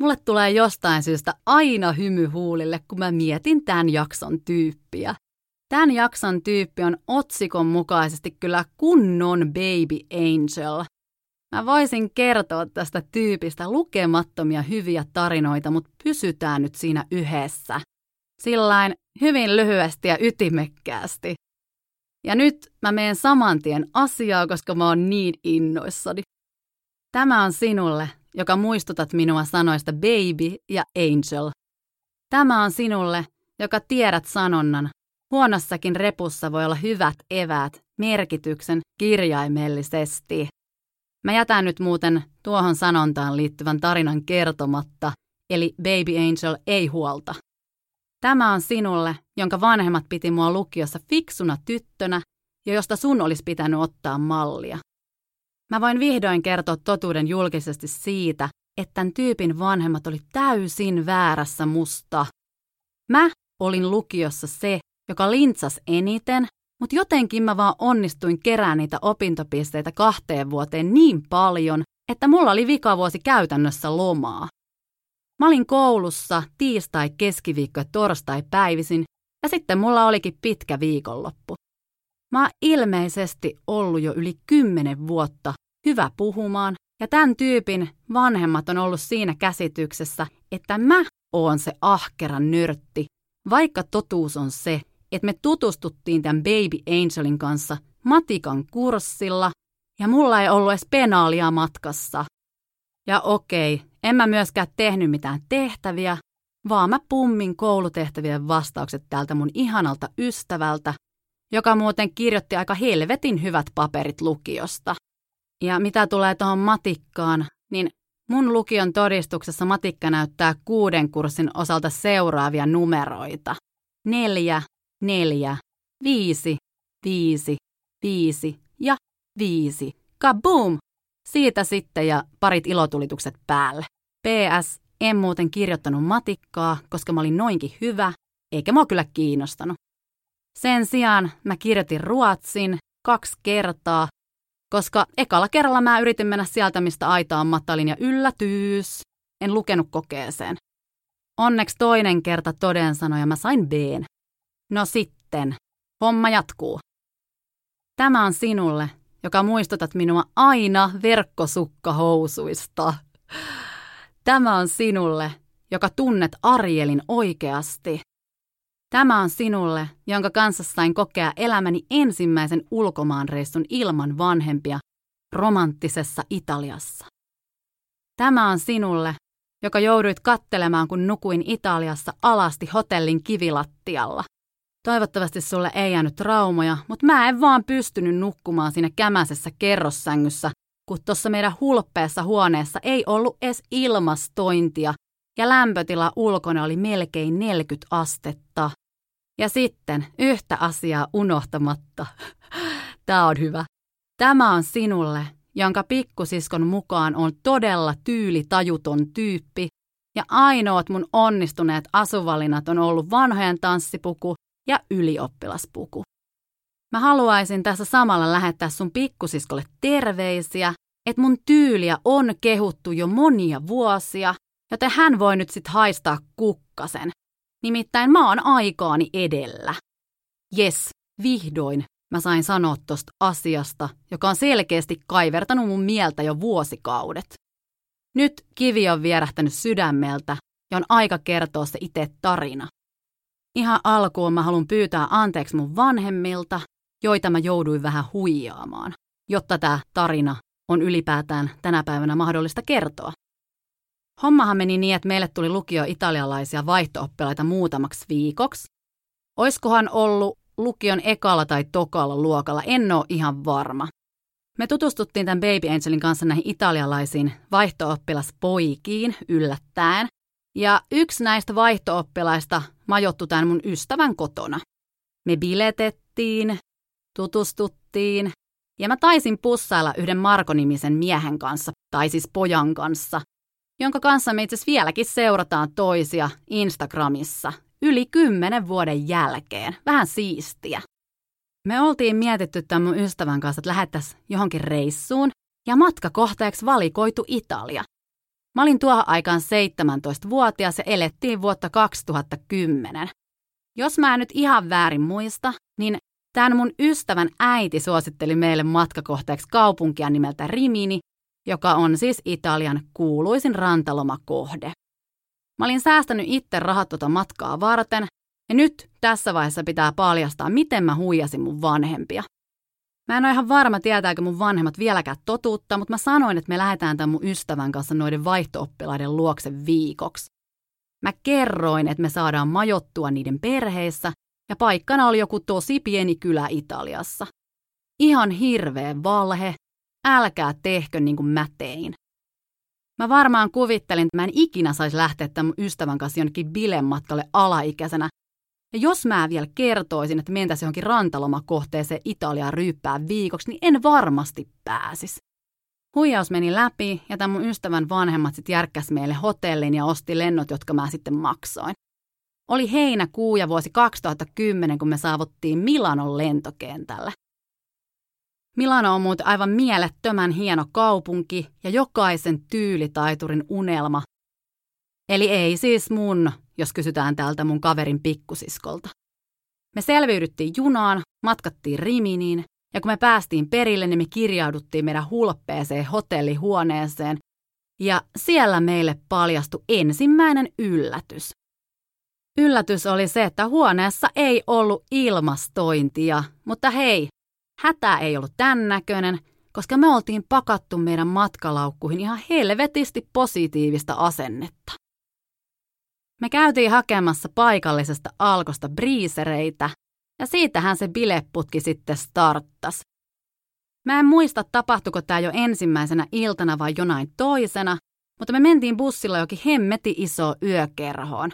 Mulle tulee jostain syystä aina hymy huulille, kun mä mietin tämän jakson tyyppiä. Tämän jakson tyyppi on otsikon mukaisesti kyllä kunnon baby angel. Mä voisin kertoa tästä tyypistä lukemattomia hyviä tarinoita, mutta pysytään nyt siinä yhdessä. Sillain hyvin lyhyesti ja ytimekkäästi. Ja nyt mä menen saman tien asiaa, koska mä oon niin innoissani. Tämä on sinulle, joka muistutat minua sanoista baby ja angel. Tämä on sinulle, joka tiedät sanonnan. Huonossakin repussa voi olla hyvät eväät, merkityksen kirjaimellisesti. Mä jätän nyt muuten tuohon sanontaan liittyvän tarinan kertomatta, eli Baby Angel ei huolta. Tämä on sinulle, jonka vanhemmat piti mua lukiossa fiksuna tyttönä ja josta sun olisi pitänyt ottaa mallia. Mä voin vihdoin kertoa totuuden julkisesti siitä, että tämän tyypin vanhemmat oli täysin väärässä musta. Mä olin lukiossa se, joka lintsas eniten, mutta jotenkin mä vaan onnistuin kerään niitä opintopisteitä kahteen vuoteen niin paljon, että mulla oli vikavuosi käytännössä lomaa. Mä olin koulussa tiistai, keskiviikko ja torstai päivisin, ja sitten mulla olikin pitkä viikonloppu. Mä oon ilmeisesti ollut jo yli kymmenen vuotta hyvä puhumaan, ja tämän tyypin vanhemmat on ollut siinä käsityksessä, että mä oon se ahkera nörtti, vaikka totuus on se, että me tutustuttiin tämän Baby Angelin kanssa matikan kurssilla, ja mulla ei ollut edes penaalia matkassa. Ja okei, en mä myöskään tehnyt mitään tehtäviä, vaan mä pummin koulutehtävien vastaukset tältä mun ihanalta ystävältä, joka muuten kirjoitti aika helvetin hyvät paperit lukiosta. Ja mitä tulee tuohon matikkaan, niin mun lukion todistuksessa matikka näyttää kuuden kurssin osalta seuraavia numeroita. Neljä, neljä, viisi, viisi, viisi ja viisi. Kaboom! Siitä sitten ja parit ilotulitukset päälle. PS, en muuten kirjoittanut matikkaa, koska mä olin noinkin hyvä, eikä mua kyllä kiinnostanut. Sen sijaan mä kirjoitin ruotsin kaksi kertaa, koska ekalla kerralla mä yritin mennä sieltä, mistä aitaan matalin ja yllätyys, en lukenut kokeeseen. Onneksi toinen kerta toden sanoi ja mä sain B. No sitten, homma jatkuu. Tämä on sinulle, joka muistutat minua aina verkkosukkahousuista. Tämä on sinulle, joka tunnet Arielin oikeasti. Tämä on sinulle, jonka kanssa sain kokea elämäni ensimmäisen ulkomaanreissun ilman vanhempia romanttisessa Italiassa. Tämä on sinulle, joka jouduit kattelemaan, kun nukuin Italiassa alasti hotellin kivilattialla. Toivottavasti sulle ei jäänyt traumoja, mutta mä en vaan pystynyt nukkumaan siinä kämäsessä kerrossängyssä, kun tuossa meidän hulppeessa huoneessa ei ollut edes ilmastointia ja lämpötila ulkona oli melkein 40 astetta. Ja sitten yhtä asiaa unohtamatta. Tämä on hyvä. Tämä on sinulle, jonka pikkusiskon mukaan on todella tyylitajuton tyyppi, ja ainoat mun onnistuneet asuvalinnat on ollut vanhojen tanssipuku ja ylioppilaspuku. Mä haluaisin tässä samalla lähettää sun pikkusiskolle terveisiä, että mun tyyliä on kehuttu jo monia vuosia, joten hän voi nyt sit haistaa kukkasen. Nimittäin mä oon aikaani edellä. Jes, vihdoin mä sain sanoa tosta asiasta, joka on selkeästi kaivertanut mun mieltä jo vuosikaudet. Nyt kivi on vierähtänyt sydämeltä ja on aika kertoa se itse tarina. Ihan alkuun mä haluan pyytää anteeksi mun vanhemmilta, joita mä jouduin vähän huijaamaan, jotta tämä tarina on ylipäätään tänä päivänä mahdollista kertoa. Hommahan meni niin, että meille tuli lukio italialaisia vaihtooppilaita muutamaksi viikoksi. Oiskohan ollut lukion ekalla tai tokalla luokalla, en ole ihan varma. Me tutustuttiin tämän Baby Angelin kanssa näihin italialaisiin vaihtooppilaspoikiin yllättäen. Ja yksi näistä vaihtooppilaista majoittui tämän mun ystävän kotona. Me biletettiin, tutustuttiin ja mä taisin pussailla yhden Marko-nimisen miehen kanssa, tai siis pojan kanssa, jonka kanssa me itse vieläkin seurataan toisia Instagramissa yli kymmenen vuoden jälkeen. Vähän siistiä. Me oltiin mietitty tämän mun ystävän kanssa, että lähettäisiin johonkin reissuun, ja matkakohteeksi valikoitu Italia. Mä olin tuohon aikaan 17-vuotias ja elettiin vuotta 2010. Jos mä en nyt ihan väärin muista, niin tämän mun ystävän äiti suositteli meille matkakohteeksi kaupunkia nimeltä Rimini, joka on siis Italian kuuluisin rantalomakohde. Mä olin säästänyt itse rahat tuota matkaa varten, ja nyt tässä vaiheessa pitää paljastaa, miten mä huijasin mun vanhempia. Mä en ole ihan varma, tietääkö mun vanhemmat vieläkään totuutta, mutta mä sanoin, että me lähdetään tämän mun ystävän kanssa noiden vaihtooppilaiden luokse viikoksi. Mä kerroin, että me saadaan majottua niiden perheissä, ja paikkana oli joku tosi pieni kylä Italiassa. Ihan hirveä valhe, älkää tehkö niin kuin mä tein. Mä varmaan kuvittelin, että mä en ikinä saisi lähteä tämän ystävän kanssa jonnekin bilematkalle alaikäisenä. Ja jos mä vielä kertoisin, että mentäisiin johonkin rantalomakohteeseen Italiaan ryyppää viikoksi, niin en varmasti pääsis. Huijaus meni läpi ja tämän mun ystävän vanhemmat sitten järkkäs meille hotellin ja osti lennot, jotka mä sitten maksoin. Oli heinäkuu ja vuosi 2010, kun me saavuttiin Milanon lentokentälle. Milano on muuten aivan mielettömän hieno kaupunki ja jokaisen tyylitaiturin unelma. Eli ei siis mun, jos kysytään täältä mun kaverin pikkusiskolta. Me selviydyttiin junaan, matkattiin Riminiin ja kun me päästiin perille, niin me kirjauduttiin meidän hulppeeseen hotellihuoneeseen ja siellä meille paljastui ensimmäinen yllätys. Yllätys oli se, että huoneessa ei ollut ilmastointia, mutta hei, Hätä ei ollut tämän näköinen, koska me oltiin pakattu meidän matkalaukkuihin ihan helvetisti positiivista asennetta. Me käytiin hakemassa paikallisesta alkosta briisereitä, ja siitähän se bileputki sitten starttas. Mä en muista, tapahtuiko tämä jo ensimmäisenä iltana vai jonain toisena, mutta me mentiin bussilla jokin hemmeti iso yökerhoon.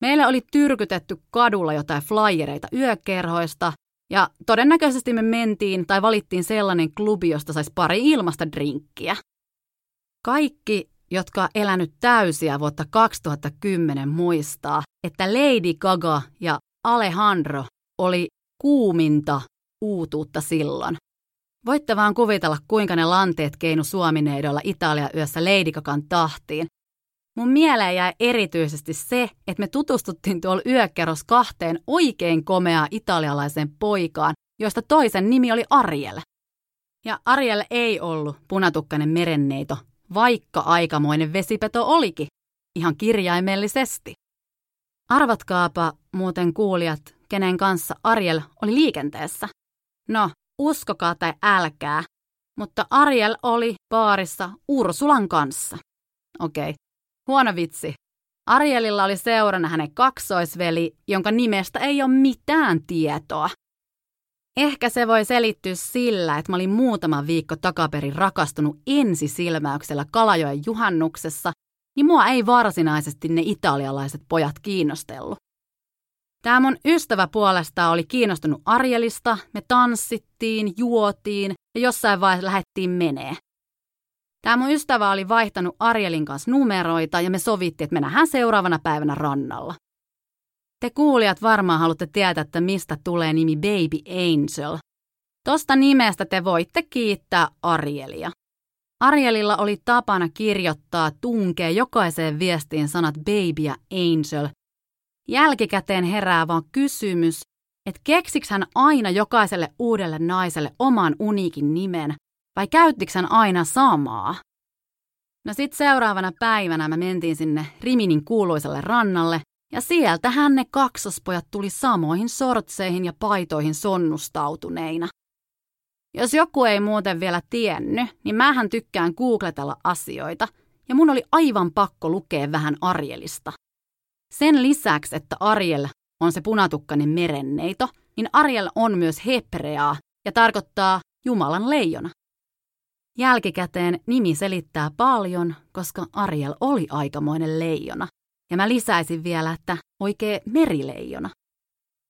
Meille oli tyrkytetty kadulla jotain flyereita yökerhoista, ja todennäköisesti me mentiin tai valittiin sellainen klubi, josta saisi pari ilmasta drinkkiä. Kaikki, jotka elänyt täysiä vuotta 2010 muistaa, että Lady Gaga ja Alejandro oli kuuminta uutuutta silloin. Voitte vaan kuvitella, kuinka ne lanteet keinu suomineidolla Italia yössä Lady Gagan tahtiin, Mun mieleen jäi erityisesti se, että me tutustuttiin tuolla yökerros kahteen oikein komeaa italialaiseen poikaan, joista toisen nimi oli Ariel. Ja Ariel ei ollut punatukkainen merenneito, vaikka aikamoinen vesipeto olikin, ihan kirjaimellisesti. Arvatkaapa muuten kuulijat, kenen kanssa Ariel oli liikenteessä. No, uskokaa tai älkää, mutta Ariel oli baarissa Ursulan kanssa. Okei, Huono vitsi. Arielilla oli seurana hänen kaksoisveli, jonka nimestä ei ole mitään tietoa. Ehkä se voi selittyä sillä, että mä olin muutama viikko takaperin rakastunut ensisilmäyksellä Kalajoen juhannuksessa, niin mua ei varsinaisesti ne italialaiset pojat kiinnostellut. Tämä mun ystävä puolestaan oli kiinnostunut Arielista, me tanssittiin, juotiin ja jossain vaiheessa lähdettiin menee. Tämä mun ystävä oli vaihtanut Arielin kanssa numeroita ja me sovittiin, että me nähdään seuraavana päivänä rannalla. Te kuulijat varmaan haluatte tietää, että mistä tulee nimi Baby Angel. Tosta nimestä te voitte kiittää Arielia. Arielilla oli tapana kirjoittaa tunkea jokaiseen viestiin sanat baby ja angel. Jälkikäteen herää vaan kysymys, että keksiks hän aina jokaiselle uudelle naiselle oman uniikin nimen, vai käyttikö hän aina samaa? No sit seuraavana päivänä me mentiin sinne Riminin kuuluiselle rannalle, ja sieltähän ne kaksospojat tuli samoihin sortseihin ja paitoihin sonnustautuneina. Jos joku ei muuten vielä tiennyt, niin mähän tykkään googletella asioita, ja mun oli aivan pakko lukea vähän Arielista. Sen lisäksi, että Ariel on se punatukkainen merenneito, niin Ariel on myös hebreaa ja tarkoittaa Jumalan leijona. Jälkikäteen nimi selittää paljon, koska Ariel oli aikamoinen leijona. Ja mä lisäisin vielä, että oikea merileijona.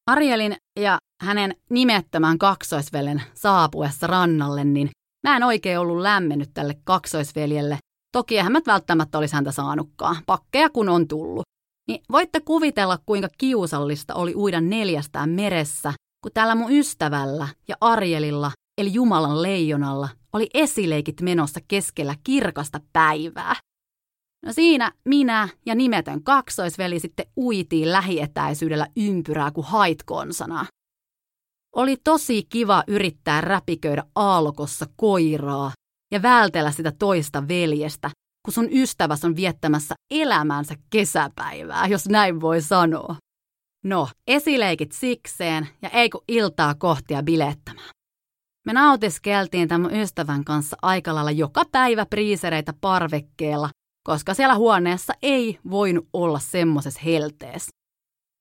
Arielin ja hänen nimettömän kaksoisvelen saapuessa rannalle, niin mä en oikein ollut lämmennyt tälle kaksoisveljelle. Toki eihän mä välttämättä olisi häntä saanutkaan, pakkeja kun on tullut. Niin voitte kuvitella, kuinka kiusallista oli uida neljästään meressä, kun täällä mun ystävällä ja Arielilla, eli Jumalan leijonalla, oli esileikit menossa keskellä kirkasta päivää. No siinä minä ja nimetön kaksoisveli sitten uitiin lähietäisyydellä ympyrää kuin haitkonsana. Oli tosi kiva yrittää räpiköidä aallokossa koiraa ja vältellä sitä toista veljestä, kun sun ystäväs on viettämässä elämänsä kesäpäivää, jos näin voi sanoa. No, esileikit sikseen ja ei kun iltaa kohtia bilettämään. Me nautiskeltiin tämän ystävän kanssa aika lailla joka päivä priisereitä parvekkeella, koska siellä huoneessa ei voinut olla semmoisessa helteessä.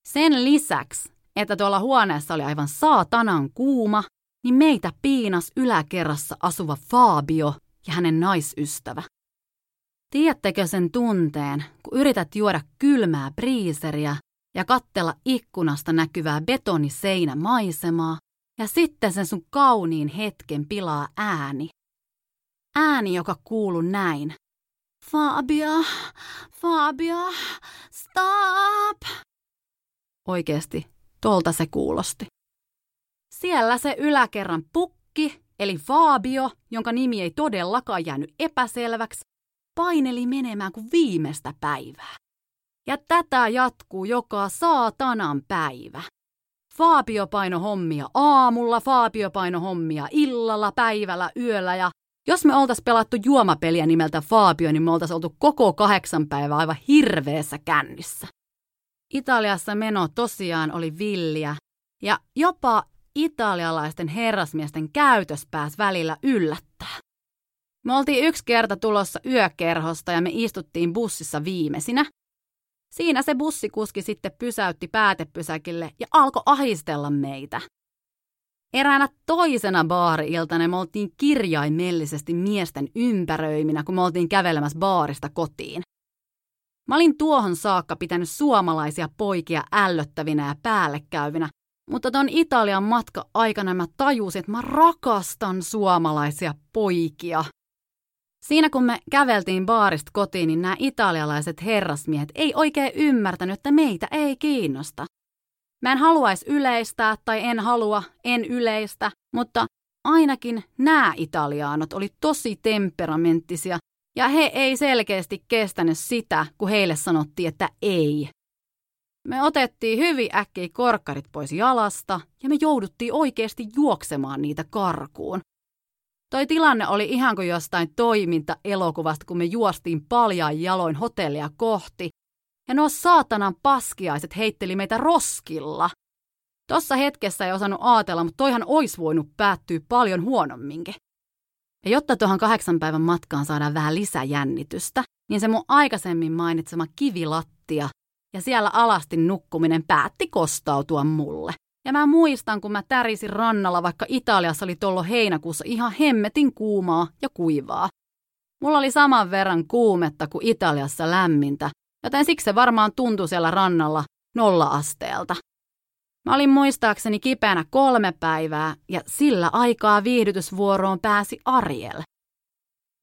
Sen lisäksi, että tuolla huoneessa oli aivan saatanan kuuma, niin meitä piinas yläkerrassa asuva Fabio ja hänen naisystävä. Tiedättekö sen tunteen, kun yrität juoda kylmää priiseriä ja kattella ikkunasta näkyvää betoniseinämaisemaa, ja sitten sen sun kauniin hetken pilaa ääni. Ääni, joka kuuluu näin. Fabio, Fabio, stop! Oikeesti, tolta se kuulosti. Siellä se yläkerran pukki, eli Fabio, jonka nimi ei todellakaan jäänyt epäselväksi, paineli menemään kuin viimeistä päivää. Ja tätä jatkuu joka saatanan päivä. Faabio paino hommia aamulla, Faabio paino hommia illalla, päivällä, yöllä ja jos me oltais pelattu juomapeliä nimeltä Fabio, niin me oltais oltu koko kahdeksan päivää aivan hirveässä kännissä. Italiassa meno tosiaan oli villiä ja jopa italialaisten herrasmiesten käytös pääsi välillä yllättää. Me oltiin yksi kerta tulossa yökerhosta ja me istuttiin bussissa viimeisinä. Siinä se bussikuski sitten pysäytti päätepysäkille ja alkoi ahistella meitä. Eräänä toisena baari-iltana me oltiin kirjaimellisesti miesten ympäröiminä, kun me oltiin kävelemässä baarista kotiin. Mä olin tuohon saakka pitänyt suomalaisia poikia ällöttävinä ja päällekäyvinä, mutta ton Italian matka aikana mä tajusin, että mä rakastan suomalaisia poikia. Siinä kun me käveltiin baarista kotiin, niin nämä italialaiset herrasmiehet ei oikein ymmärtänyt, että meitä ei kiinnosta. Mä en haluaisi yleistää tai en halua, en yleistä, mutta ainakin nämä italiaanot oli tosi temperamenttisia ja he ei selkeästi kestänyt sitä, kun heille sanottiin, että ei. Me otettiin hyvin äkkiä korkkarit pois jalasta ja me jouduttiin oikeasti juoksemaan niitä karkuun. Toi tilanne oli ihan kuin jostain toiminta-elokuvasta, kun me juostiin paljaan jaloin hotellia kohti. Ja nuo saatanan paskiaiset heitteli meitä roskilla. Tossa hetkessä ei osannut ajatella, mutta toihan olisi voinut päättyä paljon huonomminkin. Ja jotta tuohon kahdeksan päivän matkaan saadaan vähän lisäjännitystä, niin se mun aikaisemmin mainitsema kivilattia ja siellä alasti nukkuminen päätti kostautua mulle. Ja mä muistan, kun mä tärisin rannalla, vaikka Italiassa oli tollo heinäkuussa ihan hemmetin kuumaa ja kuivaa. Mulla oli saman verran kuumetta kuin Italiassa lämmintä, joten siksi se varmaan tuntui siellä rannalla nolla-asteelta. Mä olin muistaakseni kipeänä kolme päivää ja sillä aikaa viihdytysvuoroon pääsi Ariel.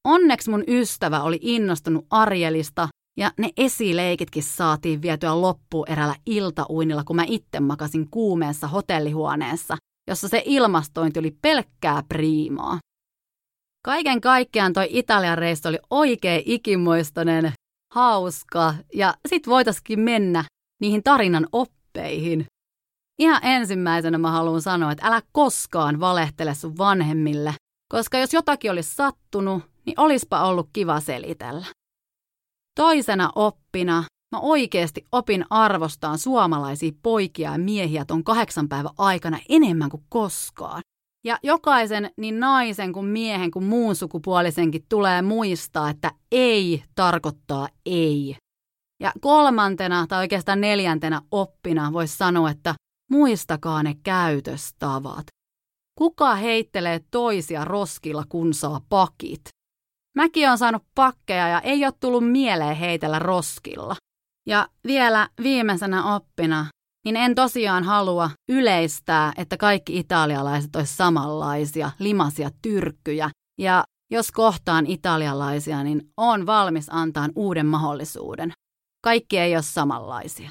Onneksi mun ystävä oli innostunut Arielista ja ne esileikitkin saatiin vietyä loppuun erällä iltauinilla, kun mä itse makasin kuumeessa hotellihuoneessa, jossa se ilmastointi oli pelkkää priimaa. Kaiken kaikkiaan toi Italian reissu oli oikein ikimuistoinen, hauska ja sit voitaskin mennä niihin tarinan oppeihin. Ihan ensimmäisenä mä haluan sanoa, että älä koskaan valehtele sun vanhemmille, koska jos jotakin olisi sattunut, niin olispa ollut kiva selitellä. Toisena oppina mä oikeasti opin arvostaan suomalaisia poikia ja miehiä ton kahdeksan päivän aikana enemmän kuin koskaan. Ja jokaisen, niin naisen kuin miehen kuin muun sukupuolisenkin tulee muistaa, että ei tarkoittaa ei. Ja kolmantena tai oikeastaan neljäntenä oppina voisi sanoa, että muistakaa ne käytöstavat. Kuka heittelee toisia roskilla, kun saa pakit? Mäkin on saanut pakkeja ja ei ole tullut mieleen heitellä roskilla. Ja vielä viimeisenä oppina, niin en tosiaan halua yleistää, että kaikki italialaiset olisi samanlaisia, limasia tyrkkyjä. Ja jos kohtaan italialaisia, niin on valmis antaa uuden mahdollisuuden. Kaikki ei ole samanlaisia.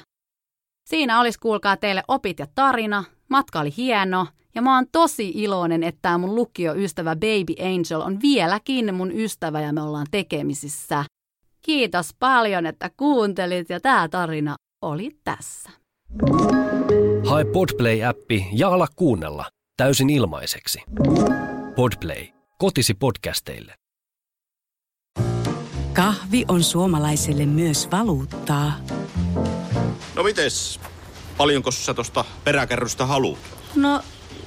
Siinä olisi kuulkaa teille opit ja tarina. Matka oli hieno ja mä oon tosi iloinen, että tämä mun lukioystävä Baby Angel on vieläkin mun ystävä ja me ollaan tekemisissä. Kiitos paljon, että kuuntelit ja tämä tarina oli tässä. Hae Podplay-appi ja ala kuunnella täysin ilmaiseksi. Podplay. Kotisi podcasteille. Kahvi on suomalaiselle myös valuuttaa. No mites? Paljonko sä tosta peräkärrystä haluat? No,